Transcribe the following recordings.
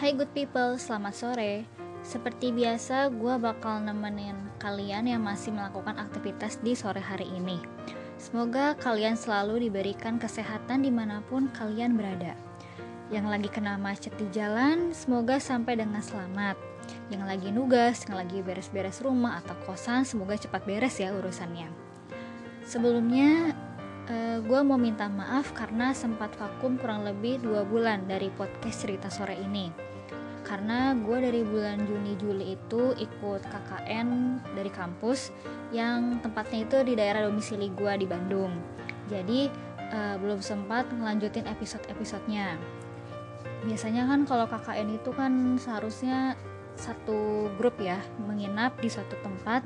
Hai good people, selamat sore. Seperti biasa, gue bakal nemenin kalian yang masih melakukan aktivitas di sore hari ini. Semoga kalian selalu diberikan kesehatan di mana pun kalian berada. Yang lagi kena macet di jalan, semoga sampai dengan selamat. Yang lagi nugas, yang lagi beres-beres rumah atau kosan, semoga cepat beres ya urusannya. Sebelumnya, uh, eh, gue mau minta maaf karena sempat vakum kurang lebih dua bulan dari podcast cerita sore ini karena gue dari bulan Juni Juli itu ikut KKN dari kampus yang tempatnya itu di daerah domisili gue di Bandung. Jadi uh, belum sempat ngelanjutin episode-episodenya. Biasanya kan kalau KKN itu kan seharusnya satu grup ya menginap di satu tempat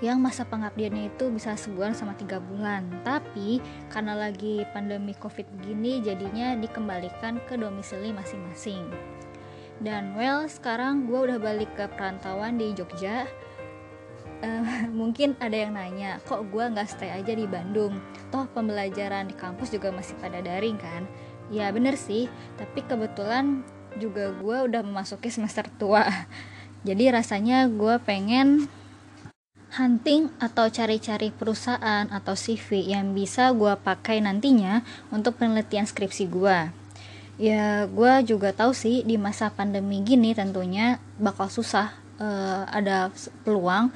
yang masa pengabdiannya itu bisa sebulan sama tiga bulan. Tapi karena lagi pandemi covid begini jadinya dikembalikan ke domisili masing-masing. Dan well sekarang gue udah balik ke perantauan di Jogja. Uh, mungkin ada yang nanya kok gue nggak stay aja di Bandung? Toh pembelajaran di kampus juga masih pada daring kan? Ya bener sih. Tapi kebetulan juga gue udah memasuki semester tua. Jadi rasanya gue pengen hunting atau cari-cari perusahaan atau CV yang bisa gue pakai nantinya untuk penelitian skripsi gue. Ya, gue juga tahu sih di masa pandemi gini tentunya bakal susah uh, ada peluang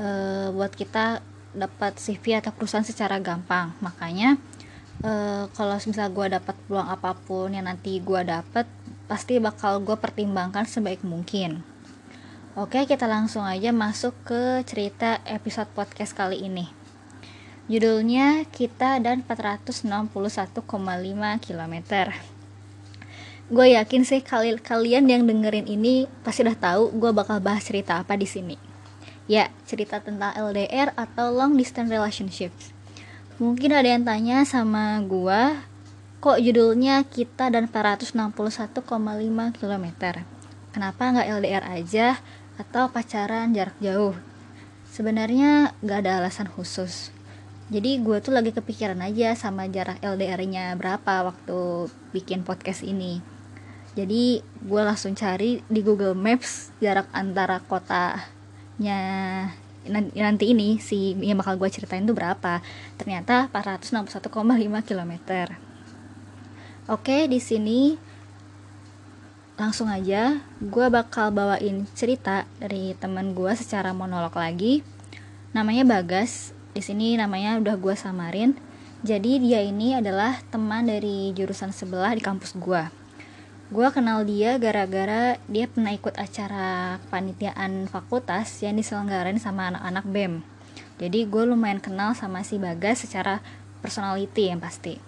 uh, buat kita dapat CV atau perusahaan secara gampang. Makanya uh, kalau misalnya gue dapat peluang apa pun yang nanti gue dapat, pasti bakal gue pertimbangkan sebaik mungkin. Oke, kita langsung aja masuk ke cerita episode podcast kali ini. Judulnya Kita dan 461,5 km. Gue yakin sih kali kalian yang dengerin ini pasti udah tahu gue bakal bahas cerita apa di sini. Ya, cerita tentang LDR atau long distance relationships. Mungkin ada yang tanya sama gue, kok judulnya kita dan 461,5 km. Kenapa nggak LDR aja? Atau pacaran jarak jauh. Sebenarnya gak ada alasan khusus. Jadi gue tuh lagi kepikiran aja sama jarak LDR-nya berapa waktu bikin podcast ini. Jadi gue langsung cari di Google Maps jarak antara kotanya nanti ini si yang bakal gue ceritain tuh berapa. Ternyata 461,5 km oke di sini langsung aja gue bakal bawain cerita dari teman gue secara monolog lagi. Namanya Bagas di sini namanya udah gue samarin. Jadi dia ini adalah teman dari jurusan sebelah di kampus gue gue kenal dia gara-gara dia pernah ikut acara panitiaan fakultas yang diselenggarain sama anak-anak BEM jadi gue lumayan kenal sama si Bagas secara personality yang pasti.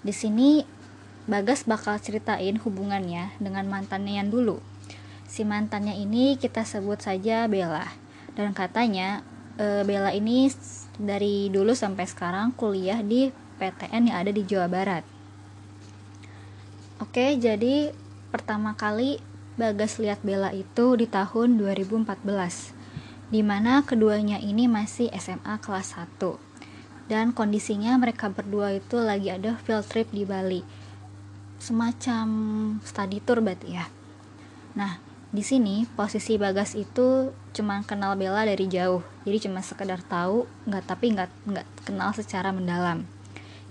Di sini Bagas bakal ceritain hubungannya dengan mantannya yang dulu. Si mantannya ini kita sebut saja Bella. Dan katanya e, Bella ini dari dulu sampai sekarang kuliah di PTN yang ada di Jawa Barat. Oke, jadi pertama kali Bagas lihat Bella itu di tahun 2014 di mana keduanya ini masih SMA kelas 1 dan kondisinya mereka berdua itu lagi ada field trip di Bali semacam study tour berarti ya. Nah, di sini posisi Bagas itu cuma kenal Bella dari jauh. Jadi cuma sekedar tahu, nggak tapi nggak nggak kenal secara mendalam.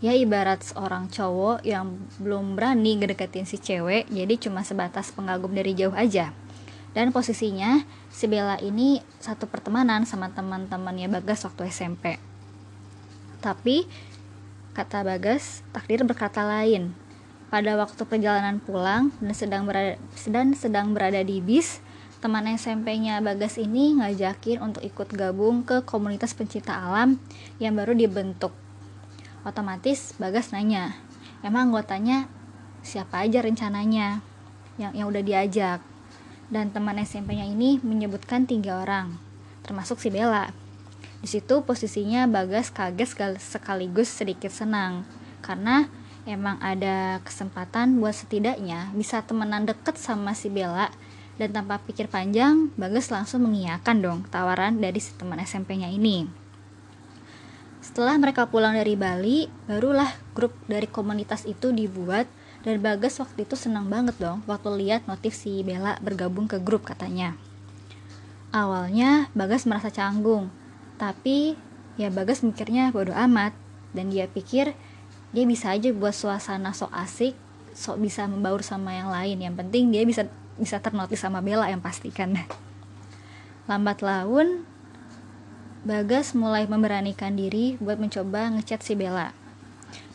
Ya ibarat seorang cowok yang belum berani ngedeketin si cewek, jadi cuma sebatas pengagum dari jauh aja. Dan posisinya si Bella ini satu pertemanan sama teman-temannya Bagas waktu SMP. Tapi kata Bagas, takdir berkata lain pada waktu perjalanan pulang dan sedang berada sedang sedang berada di bis, teman SMP-nya Bagas ini ngajakin untuk ikut gabung ke komunitas pencinta alam yang baru dibentuk. Otomatis Bagas nanya, emang anggotanya siapa aja rencananya yang yang udah diajak? Dan teman SMP-nya ini menyebutkan tiga orang, termasuk si Bella. Di situ posisinya Bagas kaget sekaligus sedikit senang karena emang ada kesempatan buat setidaknya bisa temenan deket sama si Bella dan tanpa pikir panjang Bagas langsung mengiyakan dong tawaran dari si teman SMP-nya ini. Setelah mereka pulang dari Bali, barulah grup dari komunitas itu dibuat Dan Bagas waktu itu senang banget dong waktu lihat notif si Bella bergabung ke grup katanya. Awalnya Bagas merasa canggung, tapi ya Bagas mikirnya bodo amat dan dia pikir dia bisa aja buat suasana sok asik, sok bisa membaur sama yang lain. Yang penting dia bisa bisa ternotis sama Bella yang pastikan. Lambat laun Bagas mulai memberanikan diri buat mencoba ngechat si Bella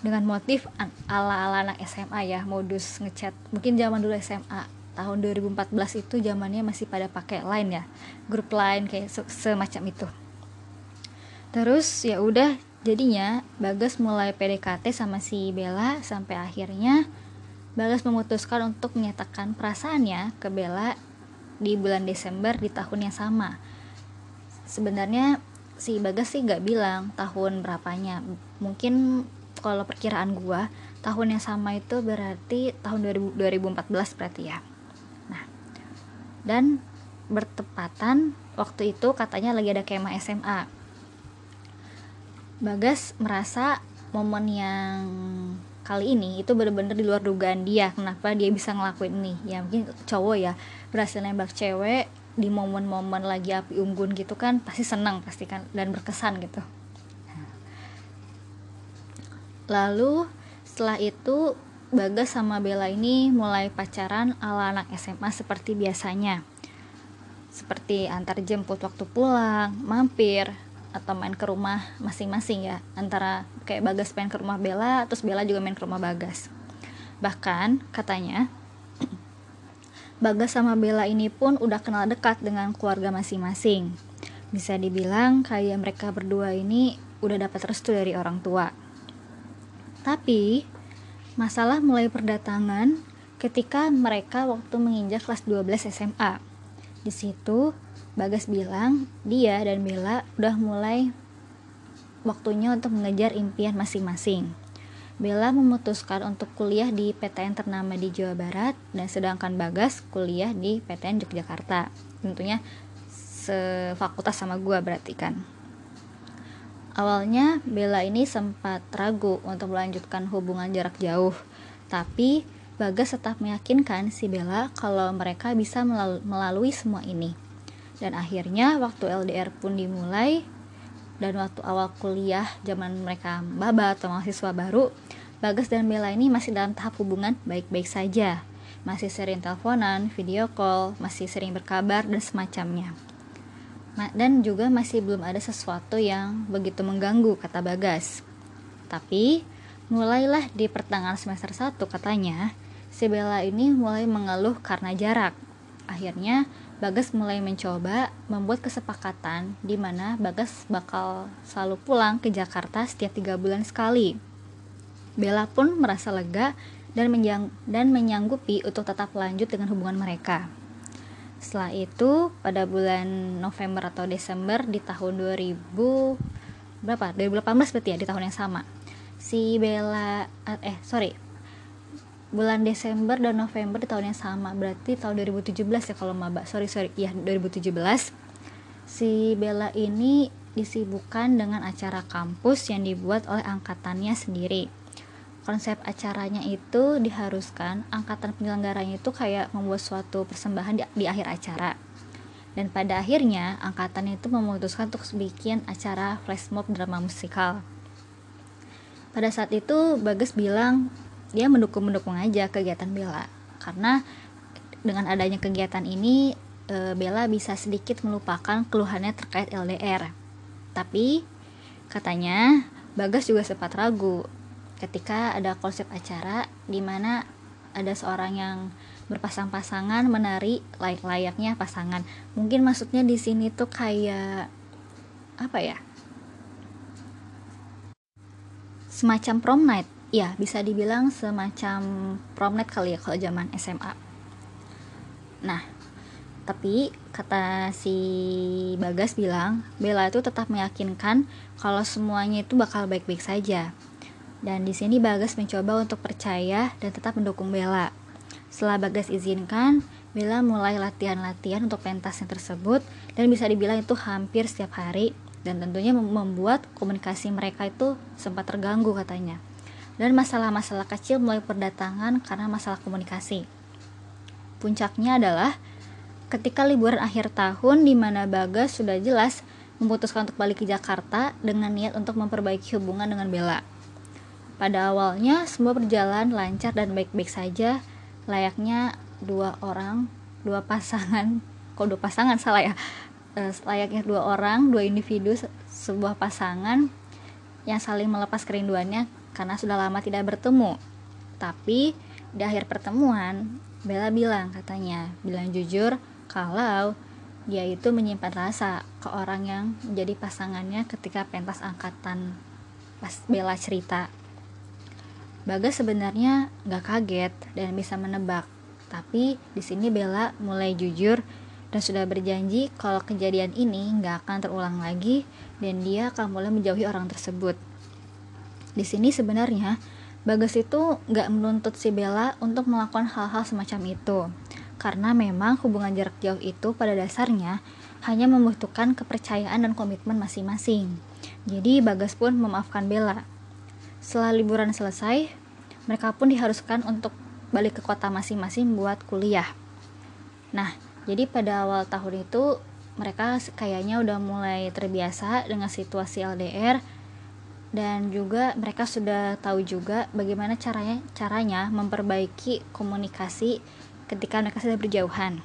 dengan motif ala-ala anak SMA ya modus ngechat mungkin zaman dulu SMA tahun 2014 itu zamannya masih pada pakai line ya grup line kayak semacam itu terus ya udah jadinya Bagas mulai PDKT sama si Bella sampai akhirnya Bagas memutuskan untuk menyatakan perasaannya ke Bella di bulan Desember di tahun yang sama. Sebenarnya si Bagas sih nggak bilang tahun berapanya. Mungkin kalau perkiraan gua tahun yang sama itu berarti tahun 2000, 2014 berarti ya. Nah dan bertepatan waktu itu katanya lagi ada kemah SMA Bagas merasa momen yang kali ini itu bener-bener di luar dugaan dia. Kenapa dia bisa ngelakuin ini? Ya mungkin cowok ya. Berhasil nembak cewek di momen-momen lagi api unggun gitu kan pasti senang pasti kan dan berkesan gitu. Lalu setelah itu Bagas sama Bella ini mulai pacaran ala anak SMA seperti biasanya. Seperti antar jemput waktu pulang mampir atau main ke rumah masing-masing ya antara kayak Bagas pengen ke rumah Bella terus Bella juga main ke rumah Bagas bahkan katanya Bagas sama Bella ini pun udah kenal dekat dengan keluarga masing-masing. Bisa dibilang kayak mereka berdua ini udah dapat restu dari orang tua. Tapi masalah mulai perdatangan ketika mereka waktu menginjak kelas 12 SMA. Di situ Bagas bilang dia dan Bella udah mulai waktunya untuk mengejar impian masing-masing. Bella memutuskan untuk kuliah di PTN ternama di Jawa Barat dan sedangkan Bagas kuliah di PTN Yogyakarta. Tentunya sefakultas sama gue berarti kan. Awalnya Bella ini sempat ragu untuk melanjutkan hubungan jarak jauh, tapi Bagas tetap meyakinkan si Bella kalau mereka bisa melalui semua ini. Dan akhirnya waktu LDR pun dimulai, dan waktu awal kuliah zaman mereka baba atau mahasiswa baru Bagas dan Bella ini masih dalam tahap hubungan baik-baik saja. Masih sering teleponan, video call, masih sering berkabar dan semacamnya. Dan juga masih belum ada sesuatu yang begitu mengganggu kata Bagas. Tapi mulailah di pertengahan semester 1 katanya si Bella ini mulai mengeluh karena jarak. Akhirnya Bagas mulai mencoba membuat kesepakatan di mana Bagas bakal selalu pulang ke Jakarta setiap tiga bulan sekali. Bella pun merasa lega dan, menyang dan menyanggupi untuk tetap lanjut dengan hubungan mereka. Setelah itu, pada bulan November atau Desember di tahun 2000 berapa? 2018 berarti ya di tahun yang sama. Si Bella eh sorry bulan Desember dan November di tahun yang sama. Berarti tahun 2017 ya kalau maba sorry sorry. Ya 2017 si Bella ini disibukkan dengan acara kampus yang dibuat oleh angkatannya sendiri. Konsep acaranya itu diharuskan angkatan penyelenggaranya itu kayak membuat suatu persembahan di, di akhir acara. Dan pada akhirnya angkatan itu memutuskan untuk bikin acara flash mob drama musikal. Pada saat itu Bagas bilang dia mendukung mendukung aja kegiatan Bella karena dengan adanya kegiatan ini e, Bella bisa sedikit melupakan keluhannya terkait LDR tapi katanya Bagas juga sempat ragu ketika ada konsep acara di mana ada seorang yang berpasang-pasangan menari layak-layaknya pasangan. Mungkin maksudnya di sini tuh kayak apa ya? Semacam prom night ya bisa dibilang semacam promnet kali ya kalau zaman SMA nah tapi kata si Bagas bilang Bella itu tetap meyakinkan kalau semuanya itu bakal baik-baik saja. Dan di sini Bagas mencoba untuk percaya dan tetap mendukung Bella. Setelah Bagas izinkan Bella mulai latihan-latihan untuk pentasnya tersebut dan bisa dibilang itu hampir setiap hari dan tentunya membuat komunikasi mereka itu sempat terganggu katanya dan masalah-masalah kecil mulai berdatangan karena masalah komunikasi. Puncaknya adalah ketika liburan akhir tahun di mana Bagas sudah jelas memutuskan untuk balik ke Jakarta dengan niat untuk memperbaiki hubungan dengan Bella. Pada awalnya semua berjalan lancar dan baik-baik saja, layaknya dua orang, dua pasangan, kok dua pasangan salah ya, e, layaknya dua orang, dua individu sebuah pasangan yang saling melepas kerinduannya karena sudah lama tidak bertemu. Tapi di akhir pertemuan, Bella bilang katanya, bilang jujur kalau dia itu menyimpan rasa ke orang yang menjadi pasangannya ketika pentas angkatan pas Bella cerita. Bagas sebenarnya nggak kaget dan bisa menebak, tapi di sini Bella mulai jujur dan sudah berjanji kalau kejadian ini nggak akan terulang lagi dan dia akan mulai menjauhi orang tersebut. Di sini sebenarnya Bagas itu nggak menuntut si Bella untuk melakukan hal-hal semacam itu, karena memang hubungan jarak jauh itu pada dasarnya hanya membutuhkan kepercayaan dan komitmen masing-masing. Jadi Bagas pun memaafkan Bella. Setelah liburan selesai, mereka pun diharuskan untuk balik ke kota masing-masing buat kuliah. Nah, jadi pada awal tahun itu mereka kayaknya udah mulai terbiasa dengan situasi LDR dan juga mereka sudah tahu juga bagaimana caranya caranya memperbaiki komunikasi ketika mereka sudah berjauhan.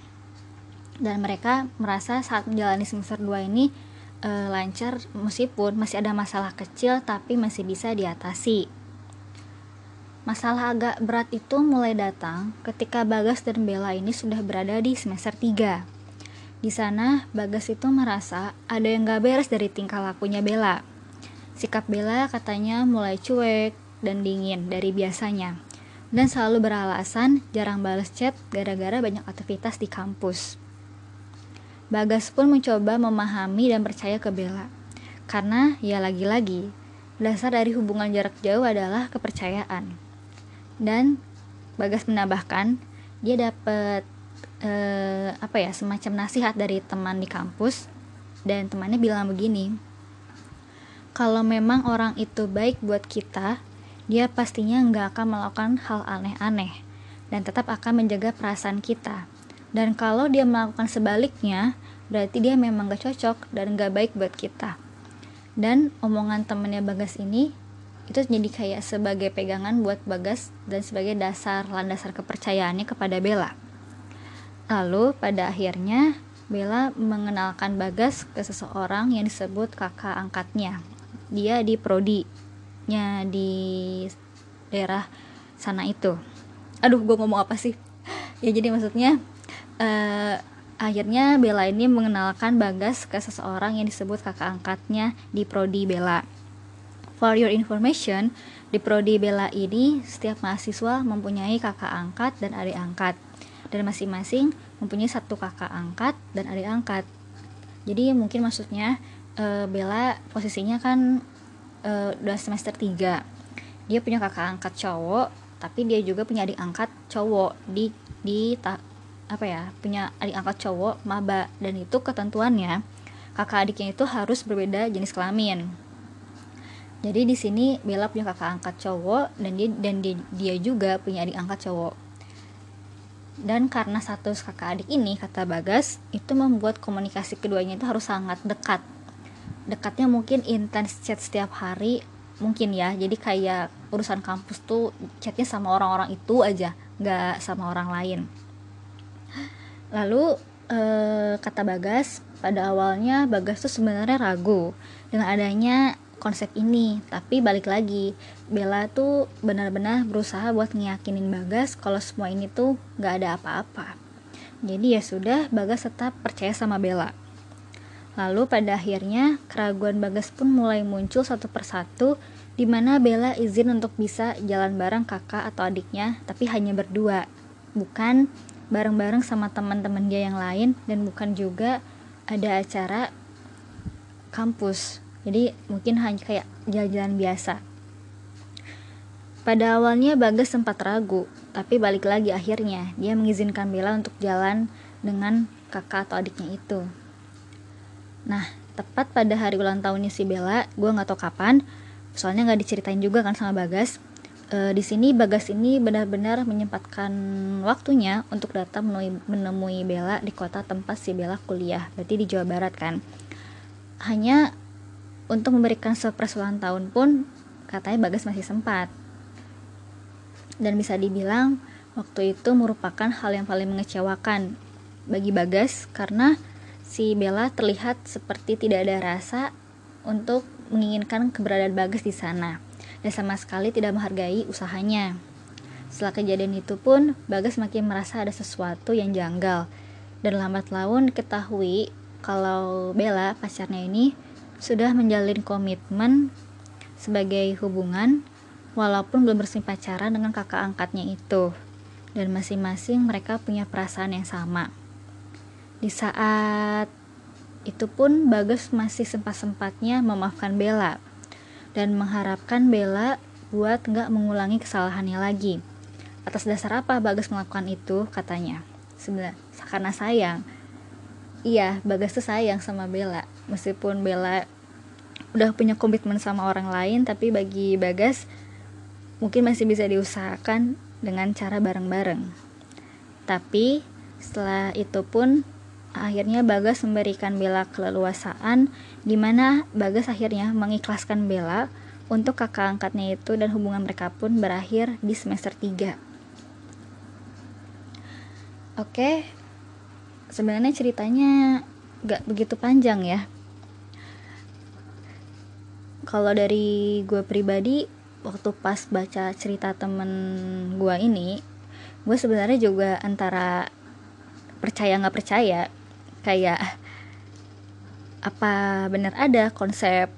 Dan mereka merasa saat menjalani semester 2 ini e, lancar meskipun masih ada masalah kecil tapi masih bisa diatasi. Masalah agak berat itu mulai datang ketika Bagas dan Bella ini sudah berada di semester 3 di sana Bagas itu merasa ada yang gak beres dari tingkah lakunya Bella Sikap Bella katanya mulai cuek dan dingin dari biasanya, dan selalu beralasan jarang balas chat gara-gara banyak aktivitas di kampus. Bagas pun mencoba memahami dan percaya ke Bella, karena ya lagi-lagi, dasar dari hubungan jarak jauh adalah kepercayaan. Dan Bagas menambahkan, dia dapat eh, apa ya semacam nasihat dari teman di kampus dan temannya bilang begini kalau memang orang itu baik buat kita, dia pastinya nggak akan melakukan hal aneh-aneh dan tetap akan menjaga perasaan kita. Dan kalau dia melakukan sebaliknya, berarti dia memang gak cocok dan gak baik buat kita. Dan omongan temennya Bagas ini itu jadi kayak sebagai pegangan buat Bagas dan sebagai dasar landasan kepercayaannya kepada Bella. Lalu pada akhirnya Bella mengenalkan Bagas ke seseorang yang disebut kakak angkatnya dia di prodi nya di daerah sana itu. Aduh gue ngomong apa sih? Ya jadi maksudnya uh, akhirnya Bella ini mengenalkan Bagas ke seseorang yang disebut kakak angkatnya di prodi Bella. For your information di prodi Bella ini setiap mahasiswa mempunyai kakak angkat dan adik angkat. Dan masing-masing mempunyai satu kakak angkat dan adik angkat. Jadi mungkin maksudnya uh, Bella posisinya kan uh, udah semester 3 dia punya kakak angkat cowok tapi dia juga punya adik angkat cowok. Di di ta, apa ya punya adik angkat cowok maba. Dan itu ketentuannya kakak adiknya itu harus berbeda jenis kelamin. Jadi di sini Bella punya kakak angkat cowok dan dia dan dia, dia juga punya adik angkat cowok. Dan karena satu kakak adik ini kata Bagas itu membuat komunikasi keduanya itu harus sangat dekat dekatnya mungkin intens chat setiap hari mungkin ya. Jadi kayak urusan kampus tuh chatnya sama orang-orang itu aja nggak sama orang lain. Lalu eh, kata Bagas pada awalnya Bagas tuh sebenarnya ragu dengan adanya konsep ini. Tapi balik lagi Bella tuh benar-benar berusaha buat ngeyakinin Bagas kalau semua ini tuh nggak ada apa-apa. Jadi ya sudah Bagas tetap percaya sama Bella Lalu pada akhirnya keraguan Bagas pun mulai muncul satu persatu di mana Bella izin untuk bisa jalan bareng kakak atau adiknya tapi hanya berdua. Bukan bareng-bareng sama teman-teman dia yang lain dan bukan juga ada acara kampus. Jadi mungkin hanya kayak jalan-jalan biasa. Pada awalnya Bagas sempat ragu tapi balik lagi akhirnya dia mengizinkan Bella untuk jalan dengan kakak atau adiknya itu Nah, tepat pada hari ulang tahunnya si Bella, gue nggak tau kapan, soalnya nggak diceritain juga kan sama Bagas. e, di sini Bagas ini benar-benar menyempatkan waktunya untuk datang menemui, menemui Bella di kota tempat si Bella kuliah, berarti di Jawa Barat kan. Hanya untuk memberikan surprise ulang tahun pun katanya Bagas masih sempat. Dan bisa dibilang waktu itu merupakan hal yang paling mengecewakan bagi Bagas karena si Bella terlihat seperti tidak ada rasa untuk menginginkan keberadaan Bagas di sana dan sama sekali tidak menghargai usahanya. Setelah kejadian itu pun, Bagas makin merasa ada sesuatu yang janggal. Dan lambat laun diketahui kalau Bella, pacarnya ini, sudah menjalin komitmen sebagai hubungan walaupun belum resmi pacaran dengan kakak angkatnya itu. Dan masing-masing mereka punya perasaan yang sama. Di saat itu pun Bagas masih sempat-sempatnya memaafkan Bella dan mengharapkan Bella buat nggak mengulangi kesalahannya lagi. Atas dasar apa Bagas melakukan itu? Katanya. Sebenarnya karena sayang. Iya, Bagas tuh sayang sama Bella. Meskipun Bella udah punya komitmen sama orang lain, tapi bagi Bagas mungkin masih bisa diusahakan dengan cara bareng-bareng. Tapi setelah itu pun akhirnya Bagas memberikan Bella keleluasaan di mana Bagas akhirnya mengikhlaskan Bella untuk kakak angkatnya itu dan hubungan mereka pun berakhir di semester 3 Oke, sebenarnya ceritanya gak begitu panjang ya. Kalau dari gue pribadi, waktu pas baca cerita temen gue ini, gue sebenarnya juga antara percaya nggak percaya kayak apa benar ada konsep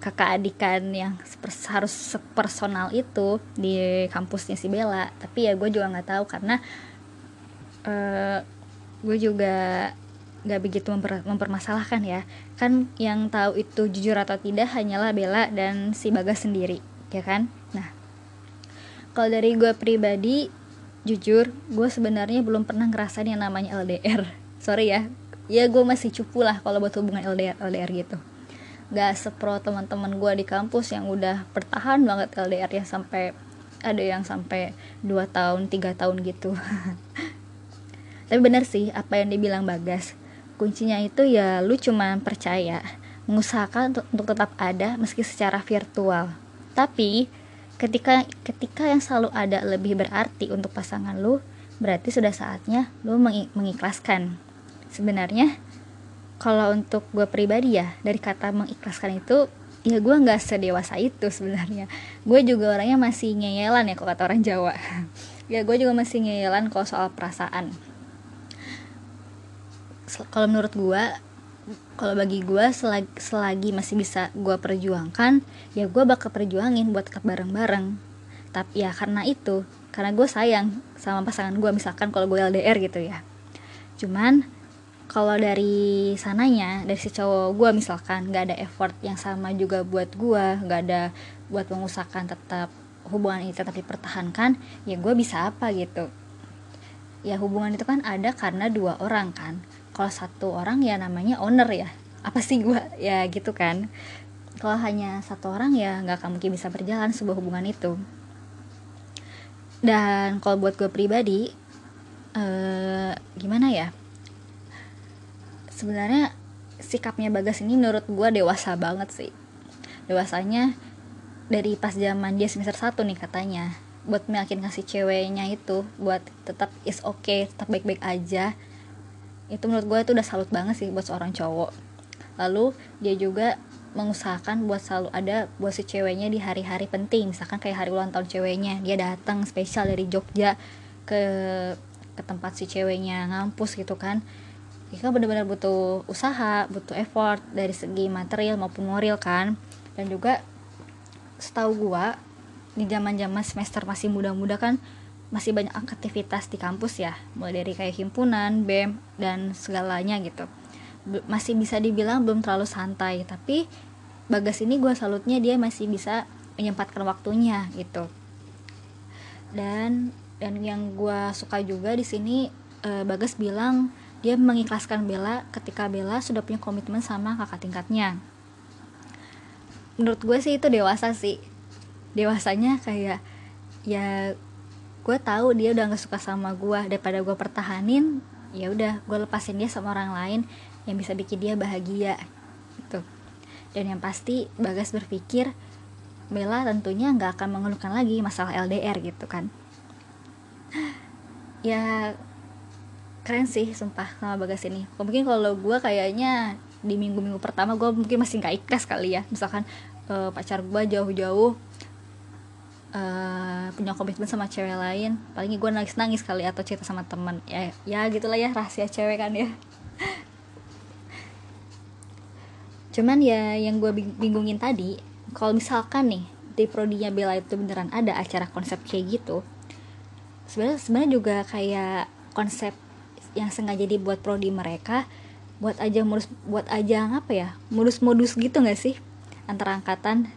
kakak adikan yang harus sepersonal itu di kampusnya si Bella. Tapi ya gue juga nggak tahu karena uh, gue juga nggak begitu memper, mempermasalahkan ya. Kan yang tahu itu jujur atau tidak hanyalah Bella dan si Bagas sendiri ya kan? Nah kalau dari gue pribadi jujur gue sebenarnya belum pernah ngerasain yang namanya LDR sorry ya ya gue masih cupu lah kalau buat hubungan LDR LDR gitu. Gak sepro teman-teman gue di kampus yang udah bertahan banget LDR ya sampai ada yang sampai 2 tahun tiga tahun gitu. Tapi bener sih apa yang dibilang Bagas kuncinya itu ya lu cuma percaya mengusahakan untuk, untuk tetap ada meski secara virtual. Tapi ketika ketika yang selalu ada lebih berarti untuk pasangan lu berarti sudah saatnya lu mengikhlaskan sebenarnya kalau untuk gue pribadi ya dari kata mengikhlaskan itu ya gue nggak sedewasa itu sebenarnya. Gue juga orangnya masih ngeyelan ya kalau kata orang Jawa. Ya gue juga masih ngeyelan kalau soal perasaan. Kalau menurut gue kalau bagi gue selagi, selagi masih bisa gue perjuangkan ya gue bakal perjuangin buat tetap bareng-bareng. Tapi ya karena itu karena gue sayang sama pasangan gue misalkan kalau gue LDR gitu ya. Cuman kalau dari sananya dari si cowok gue misalkan nggak ada effort yang sama juga buat gue nggak ada buat mengusahakan tetap hubungan ini tetap dipertahankan ya gue bisa apa gitu. Ya hubungan itu kan ada karena dua orang kan. Kalau satu orang ya namanya owner ya. Apa sih gue ya gitu kan. Kalau hanya satu orang ya nggak akan mungkin bisa berjalan sebuah hubungan itu. Dan kalau buat gue pribadi eh, gimana sebenarnya sikapnya Bagas ini menurut gue dewasa banget sih. Dewasanya dari pas zaman dia semester 1 nih katanya buat meyakin ngasih ceweknya itu buat tetap is okay tetap baik-baik aja. Itu menurut gue itu udah salut banget sih buat seorang cowok. Lalu dia juga mengusahakan buat selalu ada buat si ceweknya di hari-hari penting misalkan kayak hari ulang tahun ceweknya dia datang spesial dari Jogja ke ke tempat si ceweknya ngampus gitu kan kita benar-benar butuh usaha butuh effort dari segi material maupun moral kan. Dan juga setahu gua di zaman zaman semester masih muda-muda kan masih banyak aktivitas di kampus ya. Mulai dari kayak himpunan bem dan segalanya gitu. Masih bisa dibilang belum terlalu santai. Tapi bagas ini gue salutnya dia masih bisa menyempatkan waktunya gitu. Dan dan yang gue suka juga di sini e, bagas bilang dia mengikhlaskan Bella ketika Bella sudah punya komitmen sama kakak tingkatnya. Menurut gue sih itu dewasa sih. Dewasanya kayak ya gue tahu dia udah nggak suka sama gue. Daripada gue pertahanin ya udah gue lepasin dia sama orang lain yang bisa bikin dia bahagia gitu. Dan yang pasti Bagas berpikir Bella tentunya nggak akan mengeluhkan lagi masalah LDR gitu kan. Ya keren sih sumpah sama Bagas ini. Mungkin kalau gue kayaknya di minggu-minggu pertama gue mungkin masih nggak ikhlas kali ya. Misalkan uh, pacar gue jauh-jauh uh, punya komitmen sama cewek lain paling gue nangis-nangis kali atau cerita sama teman ya ya gitulah ya rahasia cewek kan ya. Cuman ya yang gue bingungin tadi kalau misalkan nih di prodinya Bella itu beneran ada acara konsep kayak gitu sebenarnya sebenarnya juga kayak konsep yang sengaja dibuat prodi mereka buat aja modus buat aja apa ya modus-modus gitu nggak sih? Antara angkatan.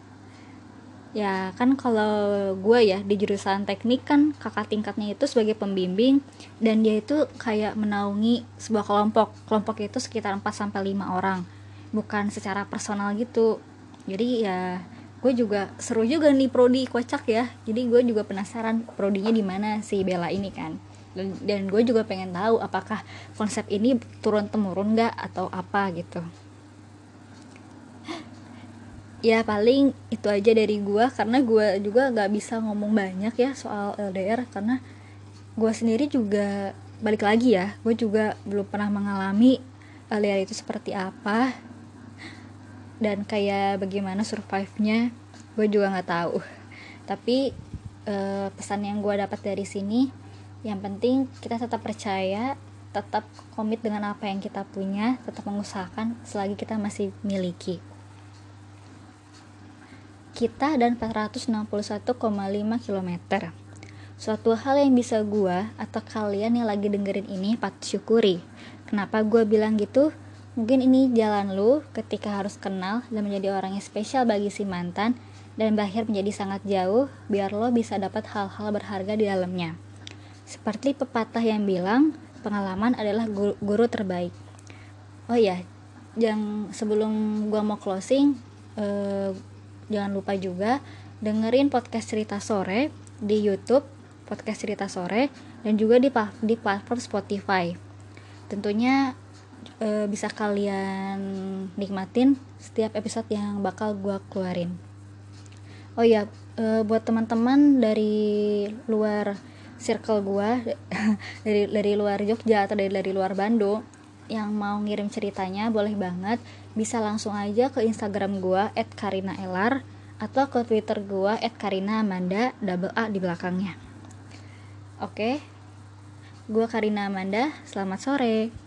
Ya kan kalau gue ya di jurusan teknik kan kakak tingkatnya itu sebagai pembimbing dan dia itu kayak menaungi sebuah kelompok. Kelompok itu sekitar 4 sampai lima orang bukan secara personal gitu. Jadi ya gue juga seru juga nih prodi kocak ya. Jadi gue juga penasaran prodinya di mana si Bella ini kan dan, dan gue juga pengen tahu apakah konsep ini turun temurun nggak atau apa gitu. Ya paling itu aja dari gue karena gue juga nggak bisa ngomong banyak ya soal LDR karena gue sendiri juga balik lagi ya gue juga belum pernah mengalami LDR itu seperti apa. Dan kayak bagaimana survive-nya gue juga nggak tahu. Tapi uh, pesan yang gue dapat dari sini yang penting kita tetap percaya tetap komit dengan apa yang kita punya tetap mengusahakan selagi kita masih miliki. Kita dan 461,5 km suatu hal yang bisa gua atau kalian yang lagi dengerin ini patut syukuri. Kenapa gua bilang gitu? Mungkin ini jalan lu ketika harus kenal dan menjadi orang yang spesial bagi si mantan dan berakhir menjadi sangat jauh biar lo bisa dapat hal-hal berharga di dalamnya seperti pepatah yang bilang, pengalaman adalah guru, guru terbaik. Oh ya, yang sebelum gua mau closing, eh, jangan lupa juga dengerin podcast cerita sore di YouTube, podcast cerita sore, dan juga di di platform Spotify. Tentunya eh, bisa kalian nikmatin setiap episode yang bakal gua keluarin. Oh ya, eh, buat teman-teman dari luar circle gue dari dari luar Jogja atau dari dari luar Bandung yang mau ngirim ceritanya boleh banget bisa langsung aja ke Instagram gue @karinaelar atau ke Twitter gue @karinaamanda double A di belakangnya. Oke, gue Karina Amanda. Selamat sore.